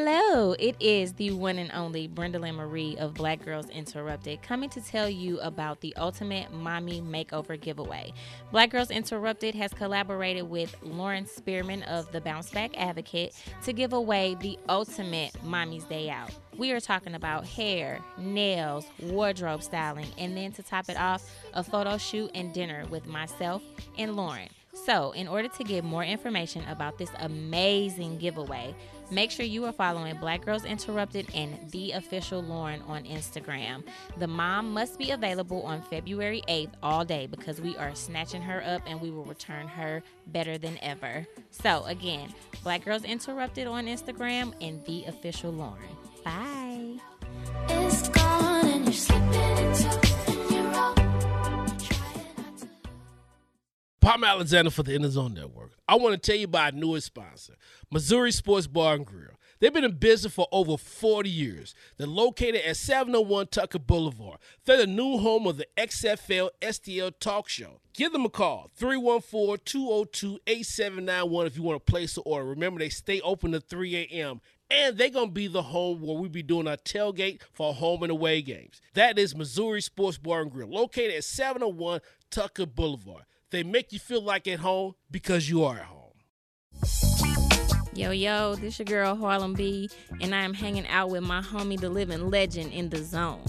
Hello, it is the one and only Brendolyn Marie of Black Girls Interrupted coming to tell you about the Ultimate Mommy Makeover giveaway. Black Girls Interrupted has collaborated with Lauren Spearman of the Bounce Back Advocate to give away the ultimate Mommy's Day Out. We are talking about hair, nails, wardrobe styling, and then to top it off, a photo shoot and dinner with myself and Lauren. So, in order to get more information about this amazing giveaway, make sure you are following Black Girls Interrupted and the official Lauren on Instagram. The mom must be available on February 8th all day because we are snatching her up and we will return her better than ever. So, again, Black Girls Interrupted on Instagram and the official Lauren. Bye. Palm Alexander for the Inner Zone Network. I want to tell you about our newest sponsor, Missouri Sports Bar and Grill. They've been in business for over 40 years. They're located at 701 Tucker Boulevard. They're the new home of the XFL STL Talk Show. Give them a call, 314-202-8791 if you want to place an order. Remember, they stay open to 3 a.m. And they're going to be the home where we be doing our tailgate for home and away games. That is Missouri Sports Bar and Grill, located at 701 Tucker Boulevard. They make you feel like at home because you are at home. Yo, yo, this your girl Harlem B, and I am hanging out with my homie, the living legend in the zone.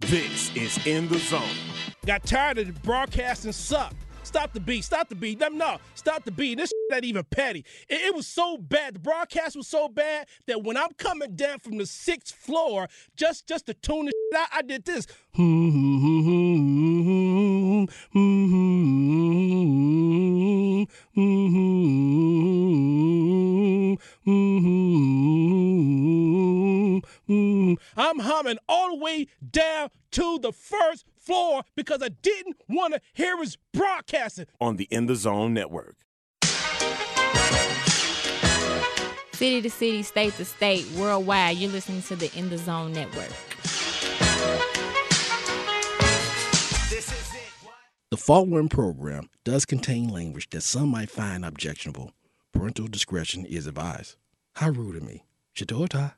This is In the Zone. Got tired of the broadcasting suck. Stop the beat. Stop the beat. Them no. Stop the beat. This not even petty. It, it was so bad. The broadcast was so bad that when I'm coming down from the sixth floor, just just to tune the out, I did this. I'm humming all the way down to the first floor because I didn't want to hear his broadcasting. On the In the Zone Network. City to city, state to state, worldwide, you're listening to the In the Zone Network. The following program does contain language that some might find objectionable. Parental discretion is advised. How rude of me. Chitota.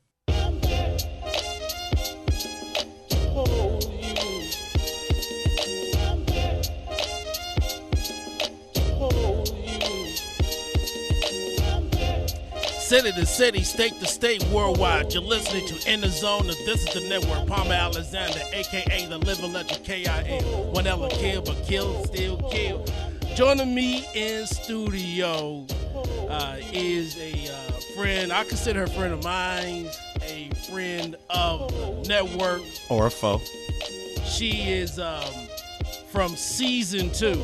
City to city, state to state, worldwide. You're listening to In the Zone. and This is the network. Palmer Alexander, aka the living legend KIA. One ever kill, but kill, still kill. Joining me in studio uh, is a uh, friend. I consider her a friend of mine, a friend of the network. Or a foe. She is um, from season two.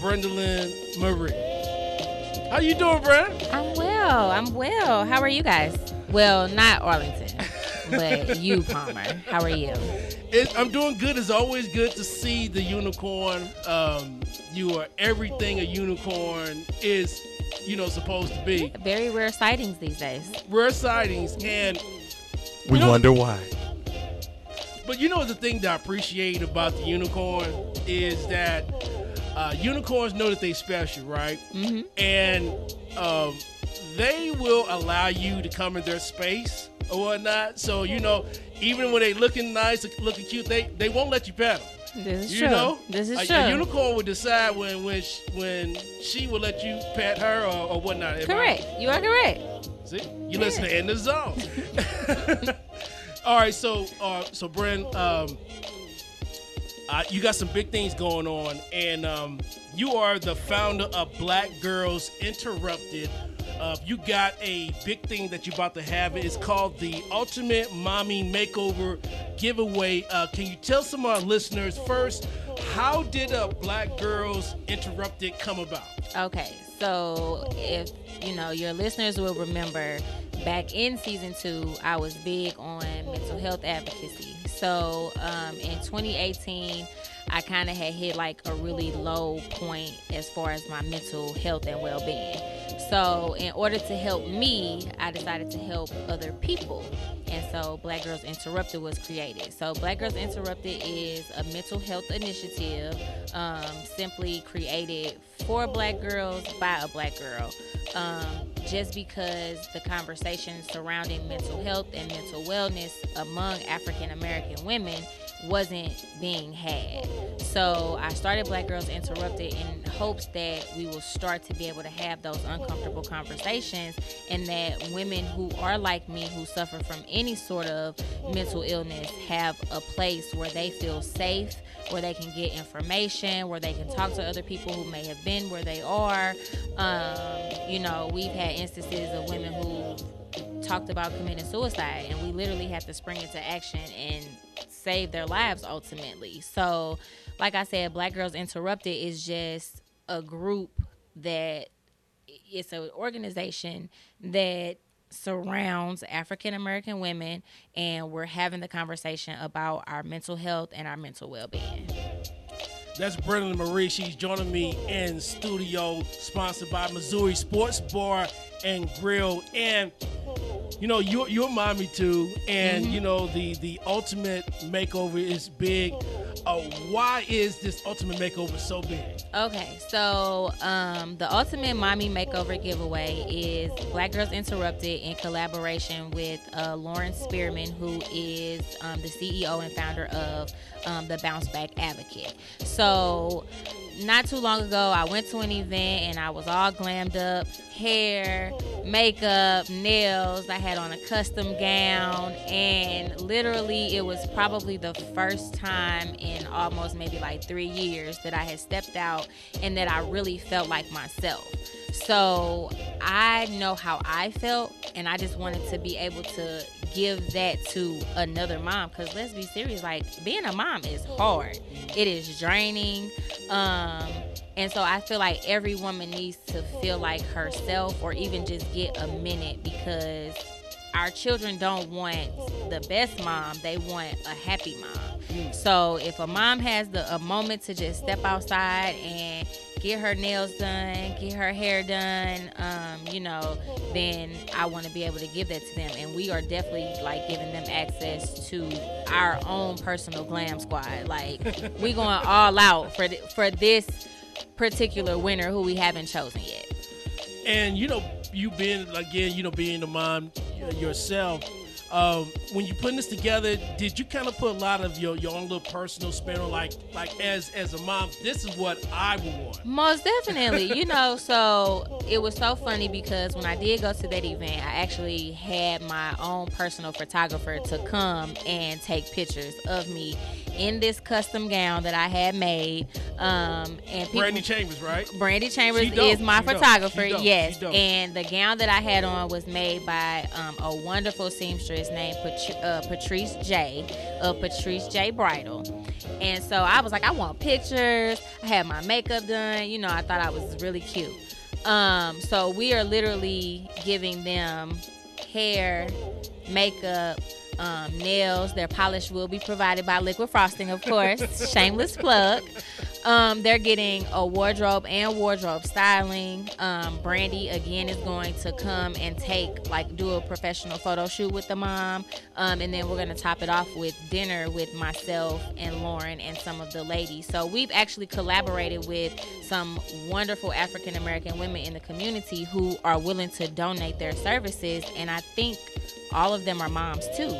Brendolyn Marie. How you doing, Brenda? I'm well. I'm well. How are you guys? Well, not Arlington, but you, Palmer. How are you? It, I'm doing good. It's always good to see the unicorn. Um, you are everything a unicorn is, you know, supposed to be. Very rare sightings these days. Rare sightings, and We know- wonder why. but you know the thing that I appreciate about the unicorn is that uh, unicorns know that they special, right? Mhm. And um, they will allow you to come in their space or whatnot. So you know, even when they looking nice, looking cute, they they won't let you pet them. This is You true. know, this is a, true. a unicorn would decide when when she, when she will let you pet her or, or whatnot. Am I- correct. You are correct. See, you listen to in the zone. All right, so uh, so Bren, um, uh, you got some big things going on, and um, you are the founder of Black Girls Interrupted. Uh, you got a big thing that you're about to have. It's called the Ultimate Mommy Makeover Giveaway. Uh, can you tell some of our listeners first, how did uh, Black Girls Interrupted come about? Okay, so if you know your listeners will remember, back in season two, I was big on mental health advocacy. So um, in 2018, I kind of had hit like a really low point as far as my mental health and well being. So, in order to help me, I decided to help other people. And so, Black Girls Interrupted was created. So, Black Girls Interrupted is a mental health initiative um, simply created for black girls by a black girl. Um, just because the conversation surrounding mental health and mental wellness among African American women wasn't being had. So I started Black Girls Interrupted in hopes that we will start to be able to have those uncomfortable conversations and that women who are like me, who suffer from any sort of mental illness, have a place where they feel safe, where they can get information, where they can talk to other people who may have been where they are. Um, you know, we've had instances of women who talked about committing suicide and we literally have to spring into action and save their lives ultimately. So, like I said, Black Girls Interrupted is just a group that it's an organization that surrounds African American women and we're having the conversation about our mental health and our mental well-being. That's Brendan Marie. She's joining me in studio, sponsored by Missouri Sports Bar and Grill. And you know, you're you're mommy too, and you know the the ultimate makeover is big. Uh, why is this ultimate makeover so big? Okay, so um, the ultimate mommy makeover giveaway is Black Girls Interrupted in collaboration with uh, Lauren Spearman, who is um, the CEO and founder of um, the Bounce Back Advocate. So, not too long ago, I went to an event and I was all glammed up hair, makeup, nails. I had on a custom gown, and literally, it was probably the first time in almost maybe like three years that I had stepped out and that I really felt like myself. So I know how I felt, and I just wanted to be able to give that to another mom. Because let's be serious, like being a mom is hard, it is draining. Um, and so I feel like every woman needs to feel like herself, or even just get a minute because our children don't want the best mom they want a happy mom so if a mom has the a moment to just step outside and get her nails done get her hair done um, you know then i want to be able to give that to them and we are definitely like giving them access to our own personal glam squad like we going all out for th- for this particular winner who we haven't chosen yet And you know, you being again, you know, being the mom yourself. Um, when you putting this together, did you kind of put a lot of your, your own little personal spin on like like as as a mom, this is what I would want. Most definitely. you know, so it was so funny because when I did go to that event, I actually had my own personal photographer to come and take pictures of me in this custom gown that I had made. Um, and people, Brandy Chambers, right? Brandy Chambers is my She photographer. Yes, and the gown that I had on was made by um, a wonderful seamstress named Pat- uh, Patrice J of Patrice J Bridal. And so I was like, I want pictures. I had my makeup done. You know, I thought I was really cute. Um, so we are literally giving them hair, makeup, um, nails. Their polish will be provided by Liquid Frosting, of course. Shameless plug. Um, they're getting a wardrobe and wardrobe styling. Um, Brandy again is going to come and take like do a professional photo shoot with the mom, um, and then we're gonna top it off with dinner with myself and Lauren and some of the ladies. So we've actually collaborated with some wonderful African American women in the community who are willing to donate their services, and I think all of them are moms too.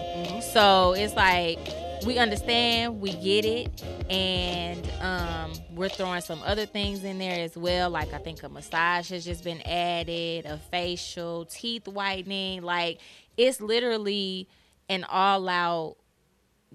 So it's like we understand, we get it, and um, we're throwing some other things in there as well. Like I think a massage has just been added, a facial, teeth whitening. Like it's literally an all-out,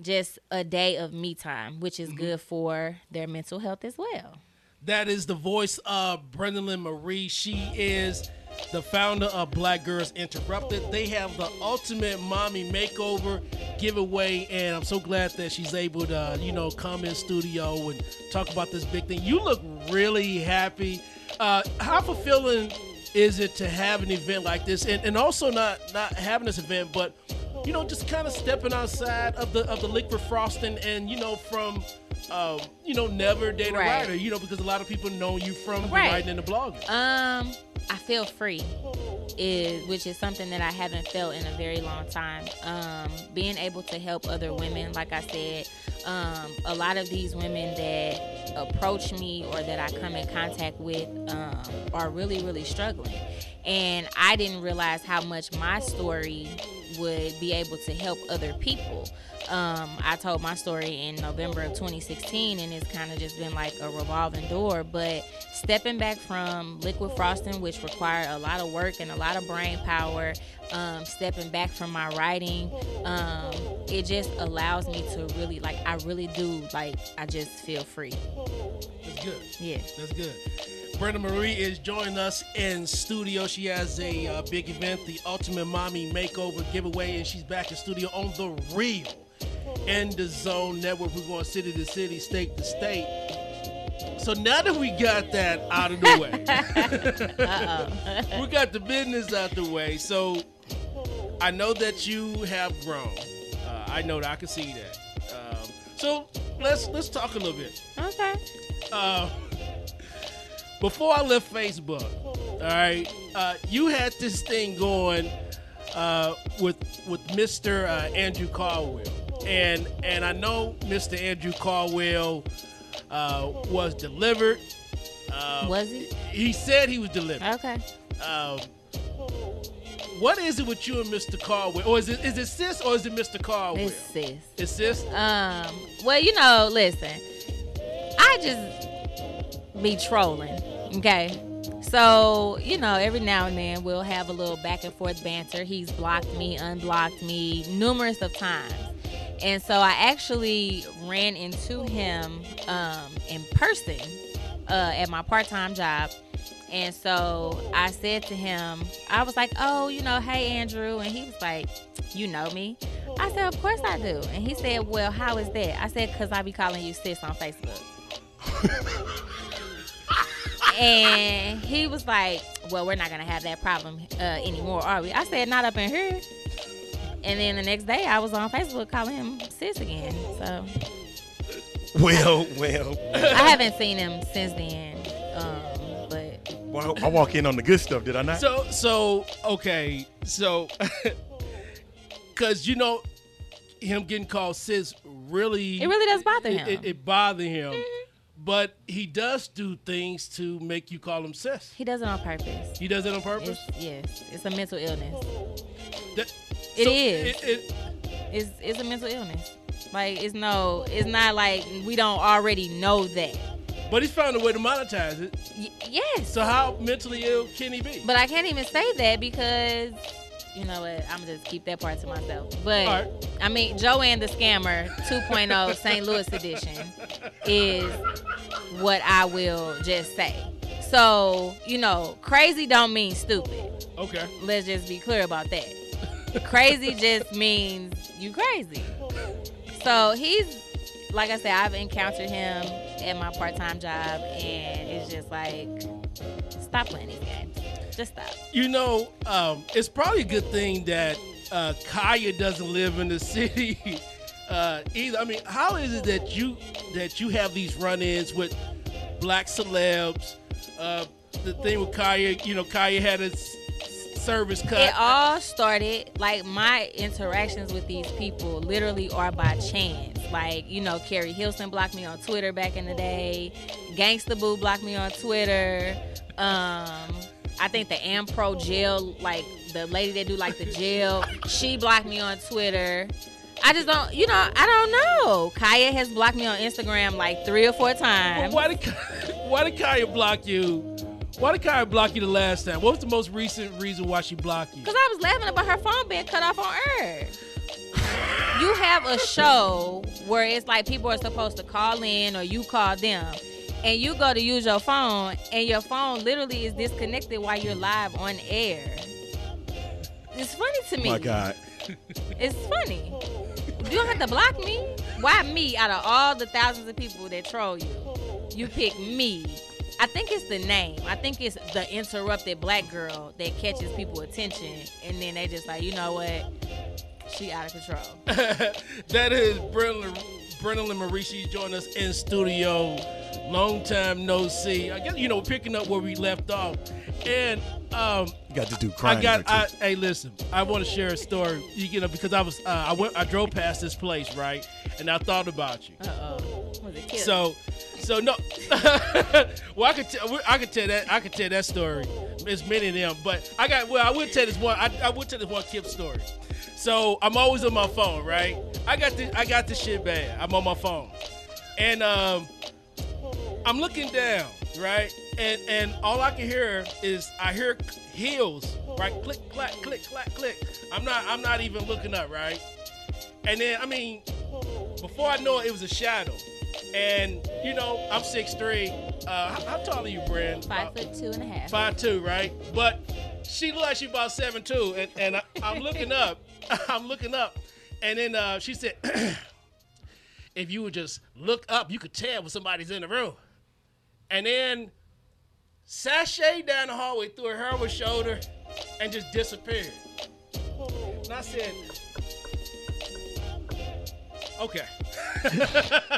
just a day of me time, which is good for their mental health as well. That is the voice of Brendan Marie. She is the founder of Black Girls Interrupted. They have the ultimate mommy makeover giveaway, and I'm so glad that she's able to, you know, come in studio and talk about this big thing. You look really happy. Uh, how fulfilling is it to have an event like this, and, and also not not having this event, but you know, just kind of stepping outside of the of the liquid frosting, and you know, from um, you know, never date a Right. writer? You know, because a lot of people know you from Right. writing and the blogging. Um, I feel free, is which is something that I haven't felt in a very long time. Um, being able to help other women, like I said, um, a lot of these women that approach me or that I come in contact with um, are really, really struggling, and I didn't realize how much my story would be able to help other people. Um, I told my story in November of 2016, and it's kind of just been like a revolving door. But stepping back from liquid frosting, which required a lot of work and a lot of brain power, um, stepping back from my writing, um, it just allows me to really, like, I really do, like, I just feel free. That's good. Yeah. That's good. Brenda Marie is joining us in studio. She has a uh, big event, the Ultimate Mommy Makeover giveaway, and she's back in studio on the real and the Zone Network. We're going city to city, state to state. So now that we got that out of the way, we got the business out the way. So I know that you have grown. Uh, I know that I can see that. Um, so let's let's talk a little bit. Okay. Uh, before I left Facebook, all right, uh, you had this thing going uh, with with Mr. Uh, Andrew Caldwell, and and I know Mr. Andrew Caldwell uh, was delivered. Uh, Was he? He said he was delivered. Okay. Um, what is it with you and Mr. Caldwell, or is it is it sis or is it Mr. Caldwell? It's sis. It's sis. Um, well, you know, listen, I just be trolling, okay? So, you know, every now and then we'll have a little back and forth banter. He's blocked me, unblocked me numerous of times. And so I actually ran into him um, in person uh, at my part time job. And so I said to him, I was like, oh, you know, hey, Andrew. And he was like, you know me? I said, of course I do. And he said, well, how is that? I said, because I be calling you sis on Facebook. and he was like, well, we're not going to have that problem uh, anymore, are we? I said, not up in here. And then the next day, I was on Facebook calling him sis again. So Well, well, I haven't seen him since then. Um, but well, I walk in on the good stuff, did I not? So so okay, so because you know him getting called sis really it really does bother it, him. it, it bothered him, but he does do things to make you call him sis. he does it on purpose. He does it on purpose. It's, yes, it's a mental illness. That- It so is. It, it, It's it's a mental illness. Like it's no, it's not like we don't already know that. but he's found a way to monetize it. Y- yes. So how mentally ill can he be? But I can't even say that because you know what? I'm gonna just keep that part to myself. But right. I mean, Joanne the Scammer 2.0 St. Louis edition is what I will just say. So you know, crazy don't mean stupid. okay. Let's just be clear about that. crazy just means you crazy. So he's like I said, I've encountered him at my part-time job, and it's just like, stop playing these games. Just stop. You know, um, it's probably a good thing that uh, Khia doesn't live in the city uh, either. I mean, how is it that you that you have these run-ins with black celebs? Uh, the thing with Khia, you know, Khia had a service cut. It all started like my interactions with these people literally are by chance. Like, you know, Keri Hilson blocked me on Twitter back in the day. Gangsta Boo blocked me on Twitter. Um, I think the Ampro jail, like the lady that do like the jail, she blocked me on Twitter. I just don't, you know, I don't know. Khia has blocked me on Instagram like three or four Well, times. why did Khia, why did Khia block you? Why did Khia block you the last time? What was the most recent reason why she blocked you? Because I was laughing about her phone being cut off on air. You have a show where it's like people are supposed to call in or you call them. And you go to use your phone and your phone literally is disconnected while you're live on air. It's funny to me. My God. It's funny. You don't have to block me. Why me out of all the thousands of people that troll you? You pick me. I think it's the name. I think it's the interrupted black girl that catches people attention and then they just like, you know what? She out of control. that is Brenda, Brennan and Marie. She's joined us in studio. Long time no see. I guess you know picking up where we left off, and um, You got to do crime. I got. I, hey, listen. I want to share a story. You know, because I was. Uh, I went. I drove past this place, right, and I thought about you. Uh oh. Was it killed? So, so no. well, I could. Tell, I could tell that. I could tell that story. There's many of them, but I got. Well, I would tell this one. I, I would tell this one Kip story. So I'm always on my phone, right? I got the. I got the shit bad. I'm on my phone, and um, I'm looking down, right? And and all I can hear is I hear heels, right? Click, clack, click, clack, click. I'm not. I'm not even looking up, right? And then I mean, before I know it, it was a shadow. And you know, I'm 6'3". Uh, how, how tall are you, Brand? Five foot two and a half. Five two, right? But she looked like she about seven two, and and I, I'm looking up, I'm looking up, and then uh, she said, "If you would just look up, you could tell when somebody's in the room." And then sashay down the hallway through her heroin shoulder, and just disappeared. And I said, "Okay."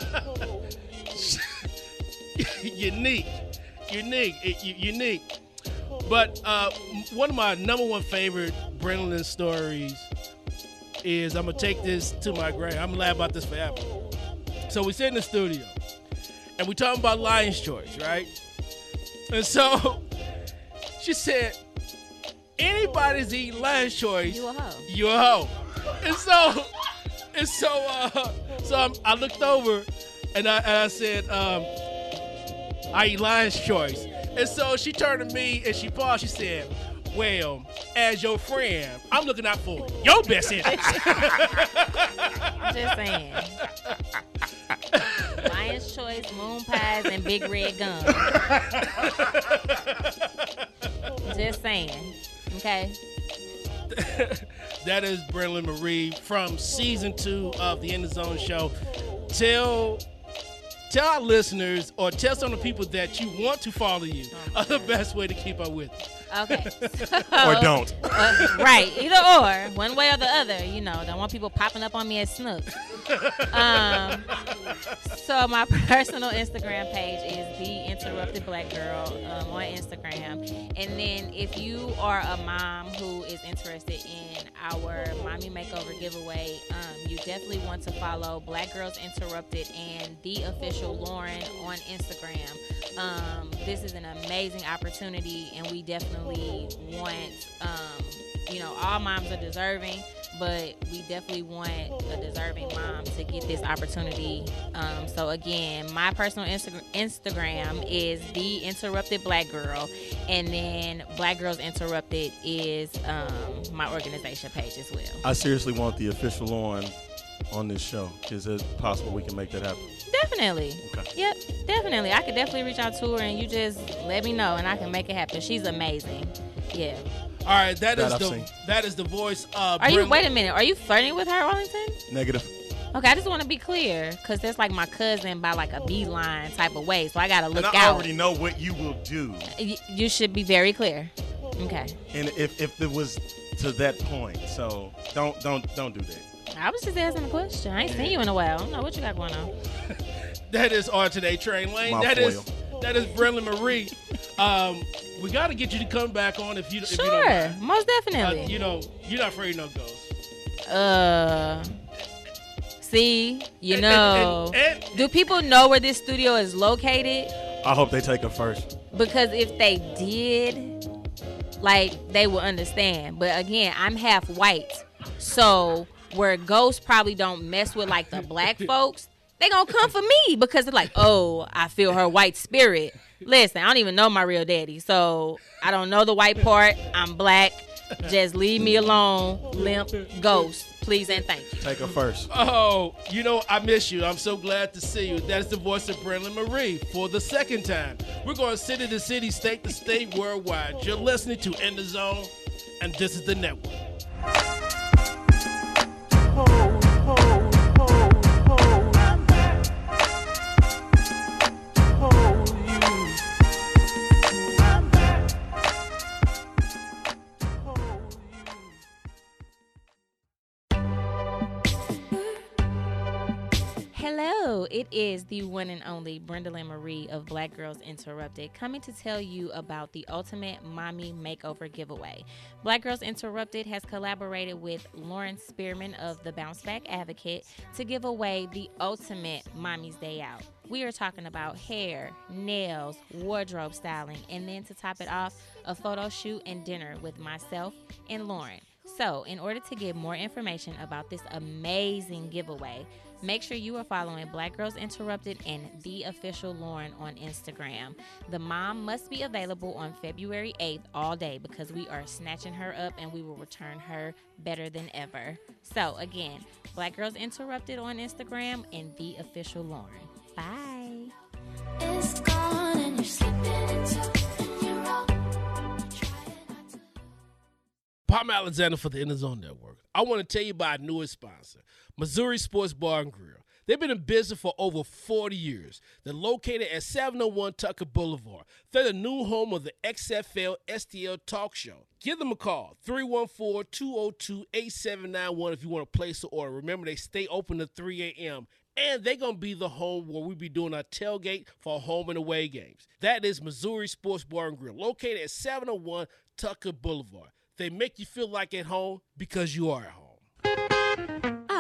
unique, unique, it- unique. But uh, one of my number one favorite Brennan stories is I'm gonna take this to my grave. I'm gonna laugh about this forever. So we sit in the studio, and we talking about Lion's Choice, right? And so she said, "Anybody's eating Lion's Choice, You a hoe. you a hoe. And so, and so, uh, so I'm, I looked over, and I, and I said, um, I eat lion's choice. And so she turned to me and she paused. She said, "Well, as your friend, I'm looking out for your best interest." Just saying. Lion's Choice, Moon Pies, and Big Red Gum. Just saying. Okay. That is Brennan Marie from season two of the In the Zone show. Tell tell our listeners or tell some of the people that you want to follow you are the best way to keep up with you. Okay. or don't. Uh, right. Either or. One way or the other. You know, don't want people popping up on me as Snook. Um, so my personal Instagram page is the interrupted black girl um, on Instagram. And then if you are a mom who is interested in our mommy makeover giveaway, um, you definitely want to follow Black Girls Interrupted and the official Lauren on Instagram. Um, this is an amazing opportunity, and we definitely want, um, you know, all moms are deserving, but we definitely want a deserving mom to get this opportunity. Um, so again, my personal Insta- Instagram is the Interrupted Black Girl, and then Black Girls Interrupted is um, my organization page as well. I seriously want the official on on this show. Is it possible we can make that happen? Definitely. Okay. Yep, definitely. I could definitely reach out to her and you just let me know and I can make it happen. She's amazing. Yeah. All right, that That is I've the seen. that is the voice of. Are you wait a minute? Are you flirting with her, Arlington? Negative. Okay, I just want to be clear because that's like my cousin by like a beeline type of way, so I gotta look and I out. already know what you will do. Y- You should be very clear. Okay. And if, if it was to that point, so don't don't don't do that. I was just asking a question. I ain't seen you in a while. I don't know what you got going on. That is our today, Train Lane. My That is foil. That is Brennan Marie. Um, we got to get you to come back on if you if you don't Sure, mind. most Uh, definitely. you know, you're not afraid of no ghosts. Uh, see, you And- know, and- and- do people know where this studio is located? I hope they take her first. Because if they did, like they would understand. But again, I'm half white, so where ghosts probably don't mess with like the black folks, they gonna come for me because they're like, oh, I feel her white spirit. Listen, I don't even know my real daddy, so I don't know the white part. I'm black. Just leave me alone, limp ghost, please and thank you. Take her first. Oh, you know, I miss you. I'm so glad to see you. That's the voice of Brennan Marie for the second time. We're going city to city, state to state, worldwide. You're listening to In the Zone, and this is the network. It is the one and only Brendolyn Marie of Black Girls Interrupted coming to tell you about the ultimate mommy makeover giveaway. Black Girls Interrupted has collaborated with Lauren Spearman of the Bounce Back Advocate to give away the ultimate mommy's day out. We are talking about hair, nails, wardrobe styling, and then to top it off, a photo shoot and dinner with myself and Lauren. So, in order to get more information about this amazing giveaway, make sure you are following Black Girls Interrupted and the official Lauren on Instagram. The mom must be available on February 8th all day because we are snatching her up and we will return her better than ever. So, again, Black Girls Interrupted on Instagram and the official Lauren. Bye. It's gone and you're slipping into and you're wrong. Try not to. Palm Alexander for the Inner Zone Network. I want to tell you about our newest sponsor, Missouri Sports Bar and Grill. They've been in business for over 40 years. They're located at 701 Tucker Boulevard. They're the new home of the XFL STL Talk Show. Give them a call, 314-202-8791 if you want to place an order. Remember, they stay open to 3 a.m. And they're going to be the home where we be doing our tailgate for home and away games. That is Missouri Sports Bar and Grill, located at 701 Tucker Boulevard. They make you feel like at home because you are at home.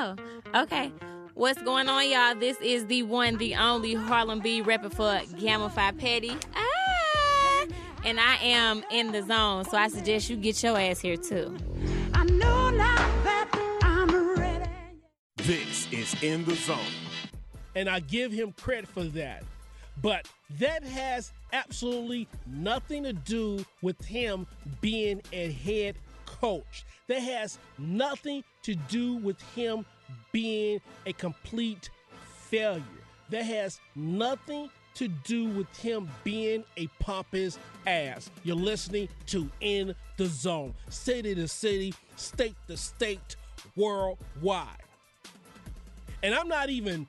Oh, okay. What's going on, y'all? This is the one, the only Harlem B repping for Gamma Phi Petty. Ah! And I am in the zone, so I suggest you get your ass here too. I know now that I'm ready. This is In the Zone. and I give him credit for that. But that has absolutely nothing to do with him being a head coach. That has nothing to do with him being a complete failure. That has nothing to do with him being a pompous ass. You're listening to In the Zone, city to city, state to state, worldwide. And I'm not even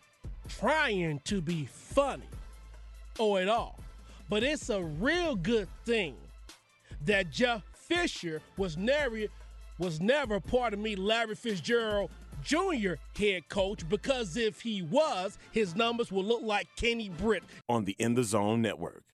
trying to be funny or at all, but it's a real good thing that Jeff Fisher was never was never part of me, Larry Fitzgerald Jr. head coach, because if he was, his numbers would look like Kenny Britt. on the In the Zone Network.